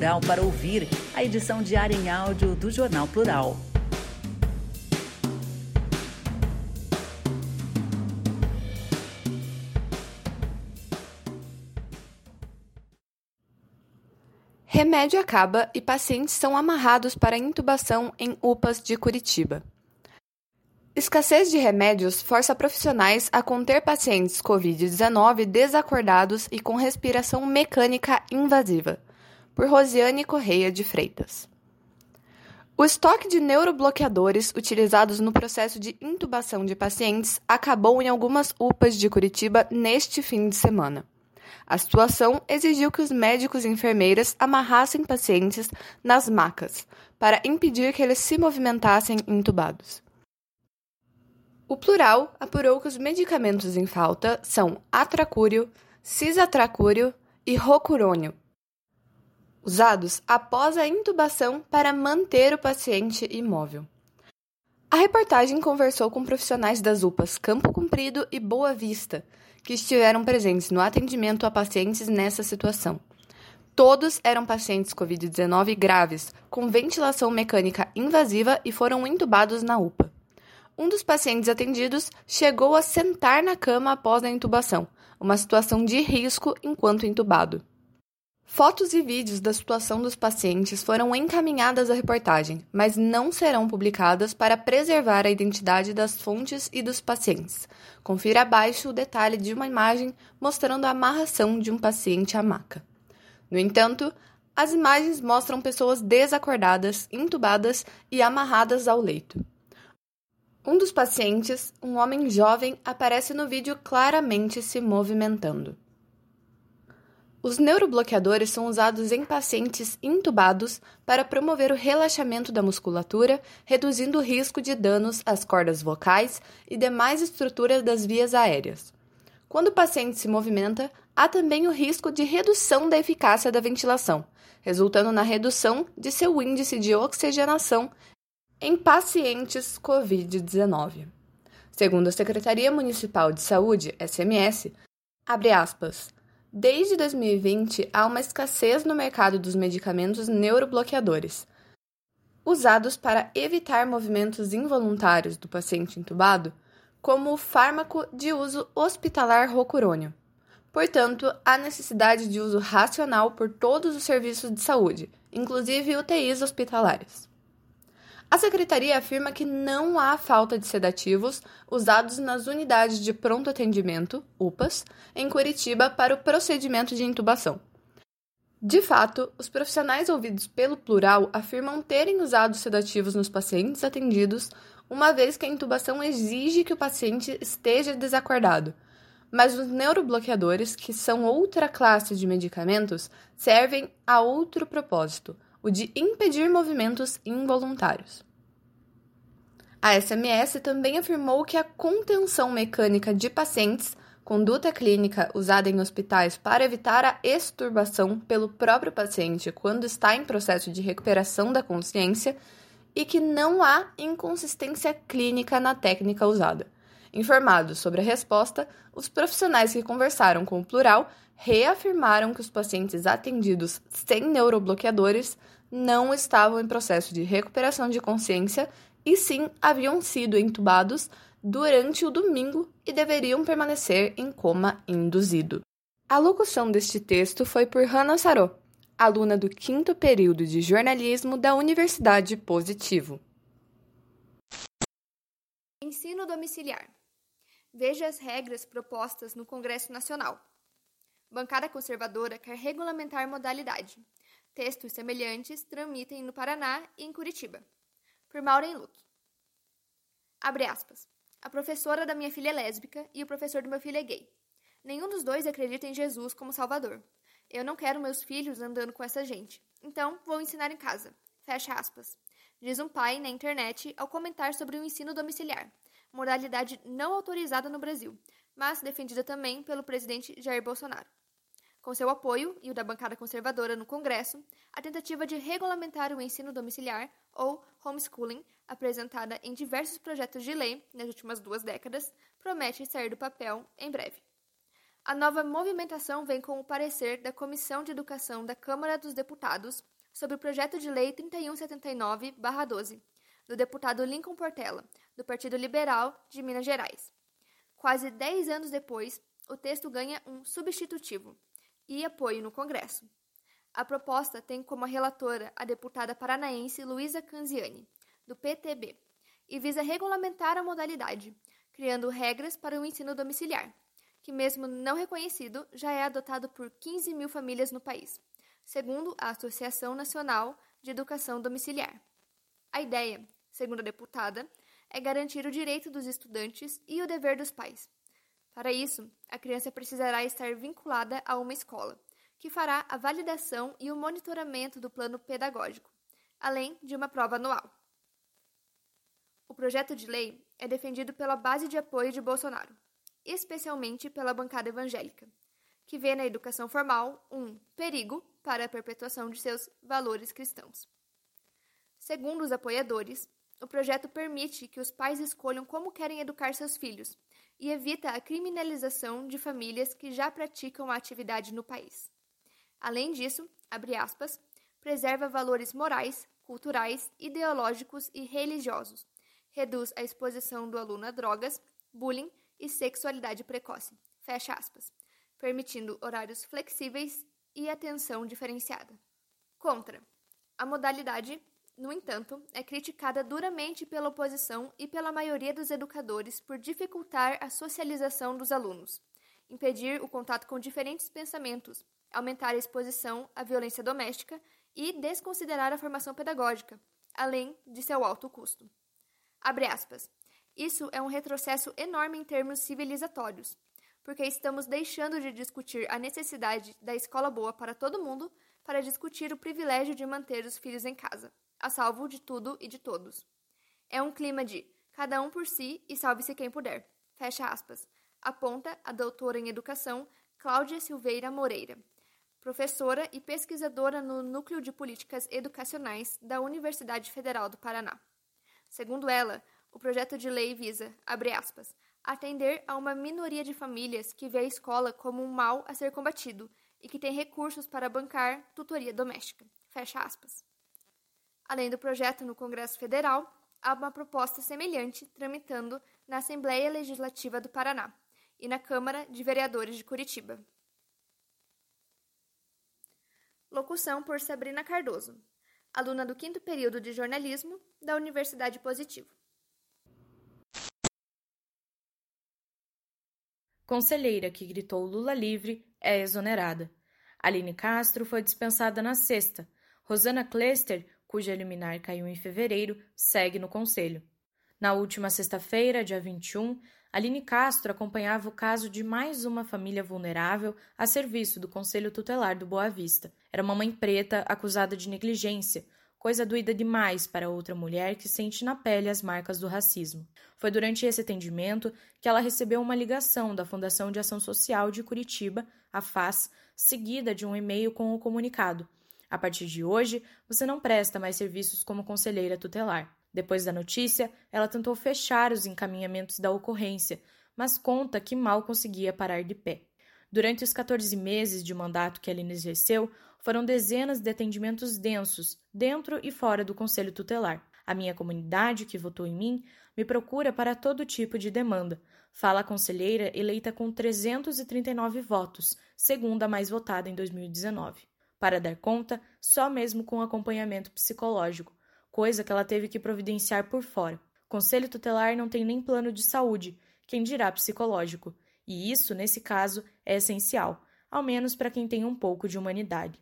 Plural para ouvir, a edição diária em áudio do Jornal Plural. Remédio acaba e pacientes são amarrados para intubação em UPAs de Curitiba. Escassez de remédios força profissionais a conter pacientes Covid-19 desacordados e com respiração mecânica invasiva. Por Rosiane Correia de Freitas. O estoque de neurobloqueadores utilizados no processo de intubação de pacientes acabou em algumas UPAs de Curitiba neste fim de semana. A situação exigiu que os médicos e enfermeiras amarrassem pacientes nas macas para impedir que eles se movimentassem intubados. O plural apurou que os medicamentos em falta são atracúrio, cisatracúrio e rocurônio, usados após a intubação para manter o paciente imóvel. A reportagem conversou com profissionais das UPAs Campo Comprido e Boa Vista, que estiveram presentes no atendimento a pacientes nessa situação. Todos eram pacientes Covid-19 graves, com ventilação mecânica invasiva e foram intubados na UPA. Um dos pacientes atendidos chegou a sentar na cama após a intubação, uma situação de risco enquanto intubado. Fotos e vídeos da situação dos pacientes foram encaminhadas à reportagem, mas não serão publicadas para preservar a identidade das fontes e dos pacientes. Confira abaixo o detalhe de uma imagem mostrando a amarração de um paciente à maca. No entanto, as imagens mostram pessoas desacordadas, intubadas e amarradas ao leito. Um dos pacientes, um homem jovem, aparece no vídeo claramente se movimentando. Os neurobloqueadores são usados em pacientes intubados para promover o relaxamento da musculatura, reduzindo o risco de danos às cordas vocais e demais estruturas das vias aéreas. Quando o paciente se movimenta, há também o risco de redução da eficácia da ventilação, resultando na redução de seu índice de oxigenação em pacientes COVID-19. Segundo a Secretaria Municipal de Saúde, SMS, abre aspas, Desde 2020, há uma escassez no mercado dos medicamentos neurobloqueadores, usados para evitar movimentos involuntários do paciente intubado, como o fármaco de uso hospitalar rocurônio. Portanto, há necessidade de uso racional por todos os serviços de saúde, inclusive UTIs hospitalares. A secretaria afirma que não há falta de sedativos usados nas unidades de pronto atendimento, UPAs, em Curitiba para o procedimento de intubação. De fato, os profissionais ouvidos pelo plural afirmam terem usado sedativos nos pacientes atendidos, uma vez que a intubação exige que o paciente esteja desacordado. Mas os neurobloqueadores, que são outra classe de medicamentos, servem a outro propósito o de impedir movimentos involuntários. A SMS também afirmou que a contenção mecânica de pacientes, conduta clínica usada em hospitais para evitar a exturbação pelo próprio paciente quando está em processo de recuperação da consciência, e que não há inconsistência clínica na técnica usada. Informados sobre a resposta, os profissionais que conversaram com o plural reafirmaram que os pacientes atendidos sem neurobloqueadores não estavam em processo de recuperação de consciência e sim haviam sido entubados durante o domingo e deveriam permanecer em coma induzido. A locução deste texto foi por Hannah Saró, aluna do quinto período de jornalismo da Universidade Positivo. Ensino domiciliar. Veja as regras propostas no Congresso Nacional. Bancada conservadora quer regulamentar modalidade. Textos semelhantes tramitem no Paraná e em Curitiba. Por Maureen Luke. Abre aspas. A professora da minha filha é lésbica e o professor do meu filho é gay. Nenhum dos dois acredita em Jesus como Salvador. Eu não quero meus filhos andando com essa gente. Então, vou ensinar em casa. Fecha aspas. Diz um pai na internet ao comentar sobre o ensino domiciliar, modalidade não autorizada no Brasil, mas defendida também pelo presidente Jair Bolsonaro. Com seu apoio e o da bancada conservadora no Congresso, a tentativa de regulamentar o ensino domiciliar, ou homeschooling, apresentada em diversos projetos de lei nas últimas duas décadas, promete sair do papel em breve. A nova movimentação vem com o parecer da Comissão de Educação da Câmara dos Deputados sobre o projeto de lei 3179-12, do deputado Lincoln Portela, do Partido Liberal de Minas Gerais. Quase dez anos depois, o texto ganha um substitutivo e apoio no Congresso. A proposta tem como relatora a deputada paranaense Luísa Canziani, do PTB, e visa regulamentar a modalidade, criando regras para o ensino domiciliar, que, mesmo não reconhecido, já é adotado por 15 mil famílias no país, segundo a Associação Nacional de Educação Domiciliar. A ideia, segundo a deputada, é garantir o direito dos estudantes e o dever dos pais para isso, a criança precisará estar vinculada a uma escola, que fará a validação e o monitoramento do plano pedagógico, além de uma prova anual. O projeto de lei é defendido pela base de apoio de Bolsonaro, especialmente pela bancada evangélica, que vê na educação formal um perigo para a perpetuação de seus valores cristãos. Segundo os apoiadores, o projeto permite que os pais escolham como querem educar seus filhos e evita a criminalização de famílias que já praticam a atividade no país. Além disso, aspas, preserva valores morais, culturais, ideológicos e religiosos, reduz a exposição do aluno a drogas, bullying e sexualidade precoce, fecha aspas, permitindo horários flexíveis e atenção diferenciada. Contra. A modalidade no entanto, é criticada duramente pela oposição e pela maioria dos educadores por dificultar a socialização dos alunos, impedir o contato com diferentes pensamentos, aumentar a exposição à violência doméstica e desconsiderar a formação pedagógica, além de seu alto custo. Abre aspas. Isso é um retrocesso enorme em termos civilizatórios, porque estamos deixando de discutir a necessidade da escola boa para todo mundo para discutir o privilégio de manter os filhos em casa a salvo de tudo e de todos. É um clima de cada um por si e salve-se quem puder. Fecha aspas. Aponta a doutora em educação Cláudia Silveira Moreira, professora e pesquisadora no Núcleo de Políticas Educacionais da Universidade Federal do Paraná. Segundo ela, o projeto de lei visa, abre aspas, atender a uma minoria de famílias que vê a escola como um mal a ser combatido e que tem recursos para bancar tutoria doméstica. Fecha aspas. Além do projeto no Congresso Federal, há uma proposta semelhante tramitando na Assembleia Legislativa do Paraná e na Câmara de Vereadores de Curitiba. Locução por Sabrina Cardoso, aluna do quinto período de jornalismo da Universidade Positivo. Conselheira que gritou Lula livre é exonerada. Aline Castro foi dispensada na sexta. Rosana Klester cuja liminar caiu em fevereiro, segue no Conselho. Na última sexta-feira, dia 21, Aline Castro acompanhava o caso de mais uma família vulnerável a serviço do Conselho Tutelar do Boa Vista. Era uma mãe preta acusada de negligência, coisa doída demais para outra mulher que sente na pele as marcas do racismo. Foi durante esse atendimento que ela recebeu uma ligação da Fundação de Ação Social de Curitiba, a FAS, seguida de um e-mail com o comunicado a partir de hoje, você não presta mais serviços como conselheira tutelar. Depois da notícia, ela tentou fechar os encaminhamentos da ocorrência, mas conta que mal conseguia parar de pé. Durante os 14 meses de mandato que Aline exerceu, foram dezenas de atendimentos densos, dentro e fora do Conselho Tutelar. A minha comunidade, que votou em mim, me procura para todo tipo de demanda. Fala a conselheira eleita com 339 votos, segunda mais votada em 2019 para dar conta só mesmo com acompanhamento psicológico, coisa que ela teve que providenciar por fora. Conselho tutelar não tem nem plano de saúde, quem dirá psicológico, e isso, nesse caso, é essencial. ao menos para quem tem um pouco de humanidade.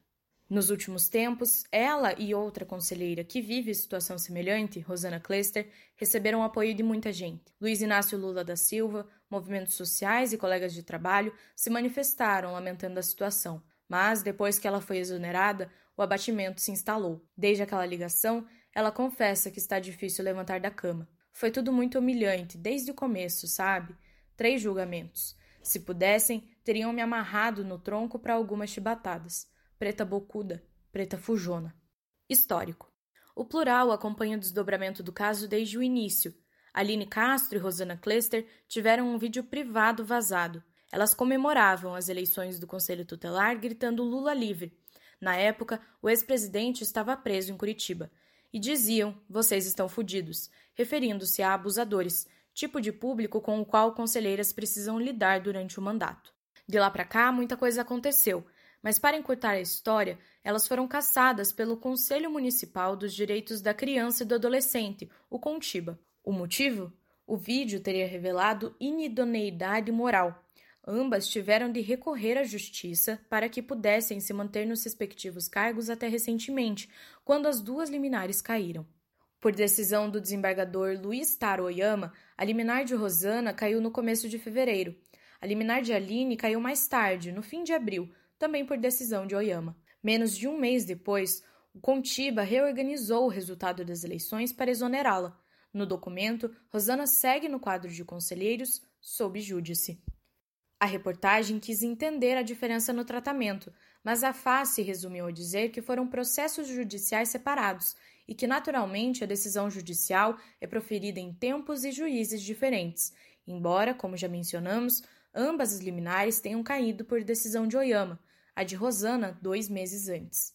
Nos últimos tempos, ela e outra conselheira que vive situação semelhante, Rosana Klester, receberam apoio de muita gente. Luiz Inácio Lula da Silva, movimentos sociais e colegas de trabalho se manifestaram lamentando a situação. Mas, depois que ela foi exonerada, o abatimento se instalou. Desde aquela ligação, ela confessa que está difícil levantar da cama. Foi tudo muito humilhante, desde o começo, sabe? Três julgamentos. Se pudessem, teriam me amarrado no tronco para algumas chibatadas preta bocuda, preta fujona. Histórico. O plural acompanha o desdobramento do caso desde o início. Aline Castro e Rosana Klester tiveram um vídeo privado vazado. Elas comemoravam as eleições do Conselho Tutelar gritando Lula livre. Na época, o ex-presidente estava preso em Curitiba. E diziam: vocês estão fodidos, referindo-se a abusadores, tipo de público com o qual conselheiras precisam lidar durante o mandato. De lá para cá, muita coisa aconteceu mas para encurtar a história, elas foram caçadas pelo Conselho Municipal dos Direitos da Criança e do Adolescente, o CONTIBA. O motivo? O vídeo teria revelado inidoneidade moral. Ambas tiveram de recorrer à justiça para que pudessem se manter nos respectivos cargos até recentemente, quando as duas liminares caíram. Por decisão do desembargador Luiz Taro Oyama, a liminar de Rosana caiu no começo de fevereiro. A liminar de Aline caiu mais tarde, no fim de abril, também por decisão de Oyama. Menos de um mês depois, o Contiba reorganizou o resultado das eleições para exonerá-la. No documento, Rosana segue no quadro de conselheiros sob júdice. A reportagem quis entender a diferença no tratamento, mas a face resumiu a dizer que foram processos judiciais separados e que, naturalmente, a decisão judicial é proferida em tempos e juízes diferentes, embora, como já mencionamos, ambas as liminares tenham caído por decisão de Oyama, a de Rosana dois meses antes.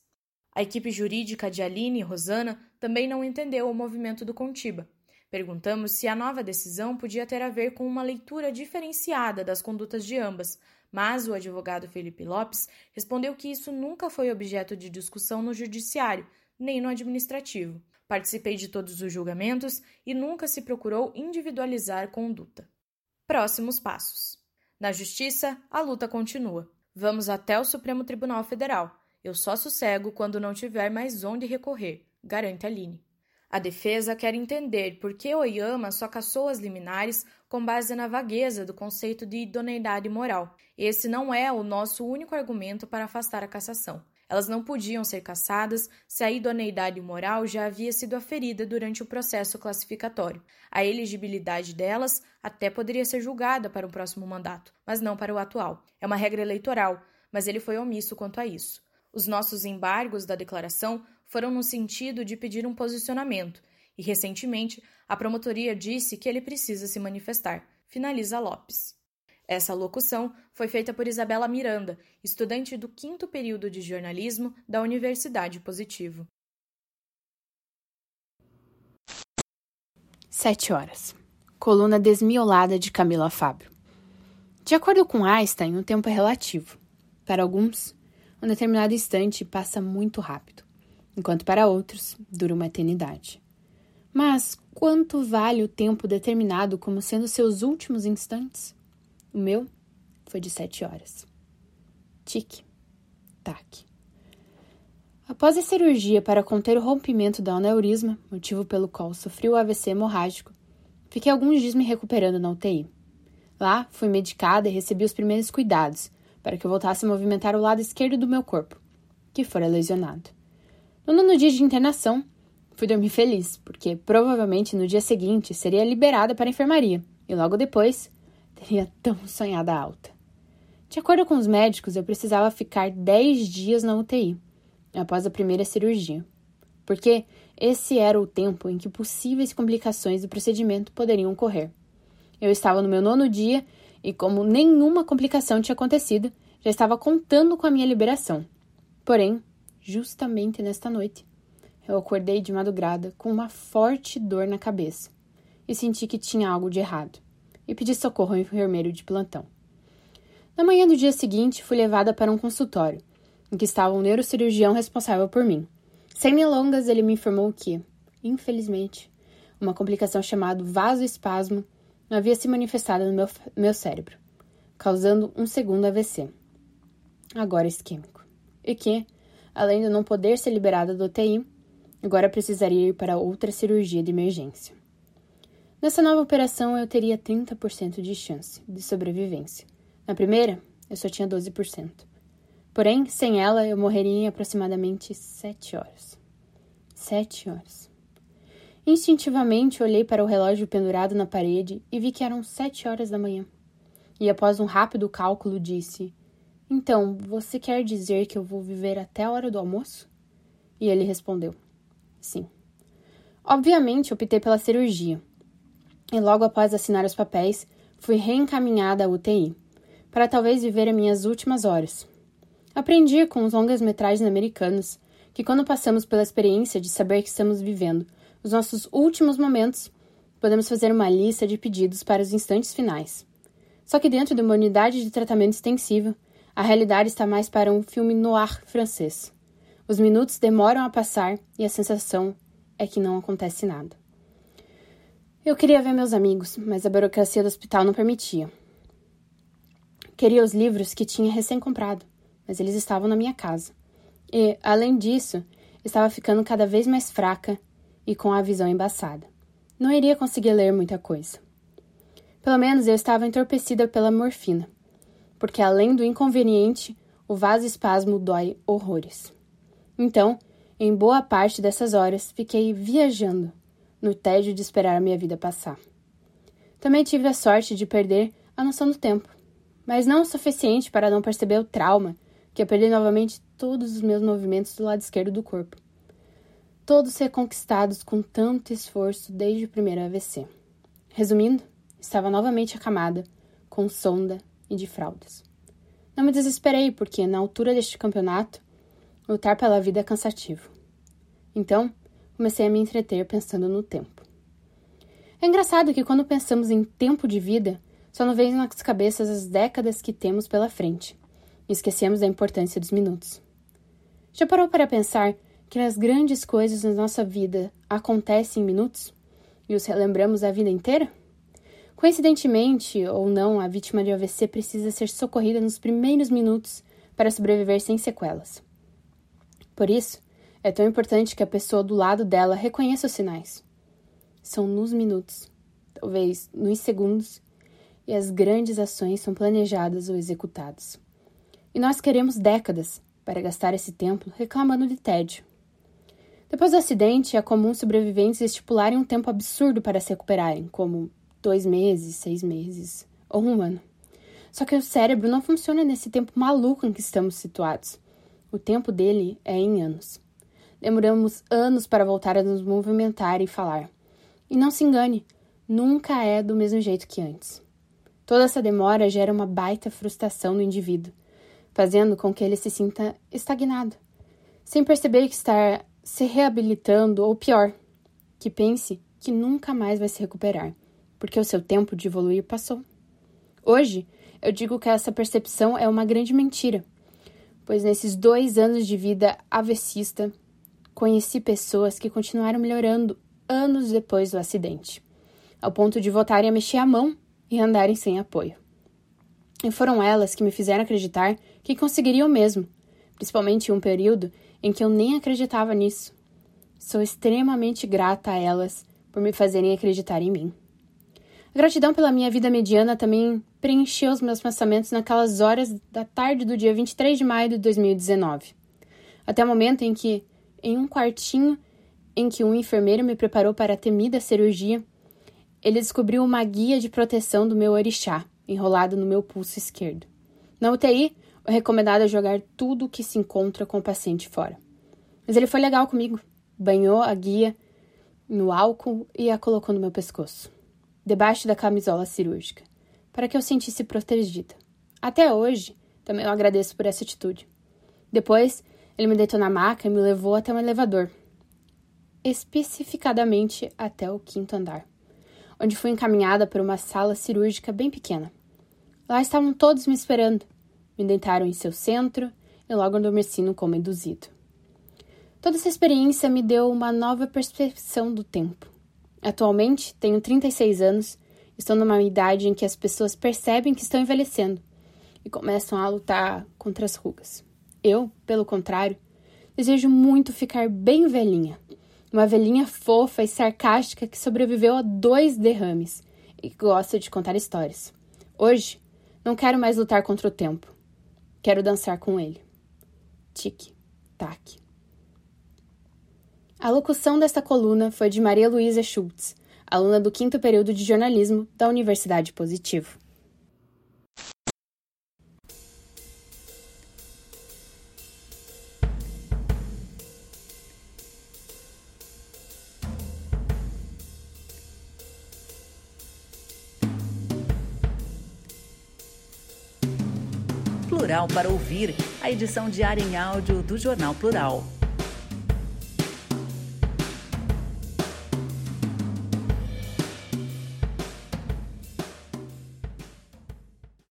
A equipe jurídica de Aline e Rosana também não entendeu o movimento do Contiba. Perguntamos se a nova decisão podia ter a ver com uma leitura diferenciada das condutas de ambas, mas o advogado Felipe Lopes respondeu que isso nunca foi objeto de discussão no judiciário, nem no administrativo. Participei de todos os julgamentos e nunca se procurou individualizar conduta. Próximos passos. Na justiça, a luta continua. Vamos até o Supremo Tribunal Federal. Eu só sossego quando não tiver mais onde recorrer, garante Aline. A defesa quer entender por que Oyama só caçou as liminares com base na vagueza do conceito de idoneidade moral. Esse não é o nosso único argumento para afastar a cassação. Elas não podiam ser cassadas se a idoneidade moral já havia sido aferida durante o processo classificatório. A elegibilidade delas até poderia ser julgada para o próximo mandato, mas não para o atual. É uma regra eleitoral, mas ele foi omisso quanto a isso. Os nossos embargos da declaração foram no sentido de pedir um posicionamento, e recentemente a promotoria disse que ele precisa se manifestar. Finaliza Lopes. Essa locução foi feita por Isabela Miranda, estudante do quinto período de jornalismo da Universidade Positivo. Sete horas. Coluna desmiolada de Camila Fábio. De acordo com Einstein, o tempo é relativo. Para alguns, um determinado instante passa muito rápido, enquanto para outros dura uma eternidade. Mas quanto vale o tempo determinado como sendo seus últimos instantes? O meu foi de sete horas. Tique, tac. Após a cirurgia para conter o rompimento do aneurisma, motivo pelo qual sofri o AVC hemorrágico, fiquei alguns dias me recuperando na UTI. Lá, fui medicada e recebi os primeiros cuidados para que eu voltasse a movimentar o lado esquerdo do meu corpo, que fora lesionado. No nono dia de internação, fui dormir feliz, porque provavelmente no dia seguinte seria liberada para a enfermaria e logo depois teria tão sonhada alta. De acordo com os médicos, eu precisava ficar 10 dias na UTI após a primeira cirurgia, porque esse era o tempo em que possíveis complicações do procedimento poderiam ocorrer. Eu estava no meu nono dia e, como nenhuma complicação tinha acontecido, já estava contando com a minha liberação. Porém, justamente nesta noite, eu acordei de madrugada com uma forte dor na cabeça e senti que tinha algo de errado e pedi socorro ao enfermeiro de plantão. Na manhã do dia seguinte, fui levada para um consultório, em que estava um neurocirurgião responsável por mim. Sem delongas, ele me informou que, infelizmente, uma complicação chamada vasoespasmo havia se manifestado no meu, meu cérebro, causando um segundo AVC. agora isquêmico, e que, além de não poder ser liberada do UTI, agora precisaria ir para outra cirurgia de emergência. Nessa nova operação, eu teria 30% de chance de sobrevivência. Na primeira, eu só tinha 12%. Porém, sem ela, eu morreria em aproximadamente 7 horas. 7 horas. Instintivamente, olhei para o relógio pendurado na parede e vi que eram sete horas da manhã. E após um rápido cálculo, disse: Então, você quer dizer que eu vou viver até a hora do almoço? E ele respondeu: Sim. Obviamente, optei pela cirurgia, e logo após assinar os papéis, fui reencaminhada à UTI, para talvez viver as minhas últimas horas. Aprendi com os longas-metragens americanos que quando passamos pela experiência de saber que estamos vivendo os nossos últimos momentos, podemos fazer uma lista de pedidos para os instantes finais. Só que dentro de uma unidade de tratamento extensivo, a realidade está mais para um filme noir francês. Os minutos demoram a passar e a sensação é que não acontece nada. Eu queria ver meus amigos, mas a burocracia do hospital não permitia. Queria os livros que tinha recém-comprado, mas eles estavam na minha casa. E, além disso, estava ficando cada vez mais fraca e com a visão embaçada. Não iria conseguir ler muita coisa. Pelo menos eu estava entorpecida pela morfina, porque além do inconveniente, o vasoespasmo dói horrores. Então, em boa parte dessas horas, fiquei viajando no tédio de esperar a minha vida passar. Também tive a sorte de perder a noção do tempo, mas não o suficiente para não perceber o trauma que é perder novamente todos os meus movimentos do lado esquerdo do corpo. Todos reconquistados com tanto esforço desde o primeiro AVC. Resumindo, estava novamente acamada, com sonda e de fraldas. Não me desesperei, porque, na altura deste campeonato, lutar pela vida é cansativo. Então, comecei a me entreter pensando no tempo. É engraçado que quando pensamos em tempo de vida, só nos vem nas cabeças as décadas que temos pela frente. E esquecemos da importância dos minutos. Já parou para pensar que as grandes coisas na nossa vida acontecem em minutos e os relembramos a vida inteira? Coincidentemente ou não, a vítima de AVC precisa ser socorrida nos primeiros minutos para sobreviver sem sequelas. Por isso, é tão importante que a pessoa do lado dela reconheça os sinais. São nos minutos, talvez nos segundos, e as grandes ações são planejadas ou executadas. E nós queremos décadas para gastar esse tempo reclamando de tédio. Depois do acidente, é comum sobreviventes estipularem um tempo absurdo para se recuperarem, como dois meses, seis meses ou um ano. Só que o cérebro não funciona nesse tempo maluco em que estamos situados. O tempo dele é em anos. Demoramos anos para voltar a nos movimentar e falar. E não se engane, nunca é do mesmo jeito que antes. Toda essa demora gera uma baita frustração no indivíduo, fazendo com que ele se sinta estagnado, sem perceber que está se reabilitando ou pior, que pense que nunca mais vai se recuperar, porque o seu tempo de evoluir passou. Hoje, eu digo que essa percepção é uma grande mentira, pois nesses dois anos de vida avessista, Conheci pessoas que continuaram melhorando anos depois do acidente, ao ponto de voltarem a mexer a mão e andarem sem apoio. E foram elas que me fizeram acreditar que conseguiriam mesmo, principalmente em um período em que eu nem acreditava nisso. Sou extremamente grata a elas por me fazerem acreditar em mim. A gratidão pela minha vida mediana também preencheu os meus pensamentos naquelas horas da tarde do dia 23 de maio de 2019. Até o momento em que, em um quartinho em que um enfermeiro me preparou para a temida cirurgia, ele descobriu uma guia de proteção do meu orixá, enrolado no meu pulso esquerdo. Na UTI, o recomendado é jogar tudo o que se encontra com o paciente fora. Mas ele foi legal comigo. Banhou a guia no álcool e a colocou no meu pescoço, debaixo da camisola cirúrgica, para que eu sentisse protegida. Até hoje, também eu agradeço por essa atitude. Depois, ele me deitou na maca e me levou até um elevador, especificadamente até o quinto andar, onde fui encaminhada para uma sala cirúrgica bem pequena. Lá estavam todos me esperando. Me deitaram em seu centro e logo adormeci no coma induzido. Toda essa experiência me deu uma nova percepção do tempo. Atualmente, tenho 36 anos, estou numa idade em que as pessoas percebem que estão envelhecendo e começam a lutar contra as rugas. Eu, pelo contrário, desejo muito ficar bem velhinha. Uma velhinha fofa e sarcástica que sobreviveu a dois derrames e que gosta de contar histórias. Hoje, não quero mais lutar contra o tempo. Quero dançar com ele. Tique, tac. A locução desta coluna foi de Maria Luísa Schultz, aluna do quinto período de jornalismo da Universidade Positivo. Plural para ouvir, a edição diária em áudio do Jornal Plural.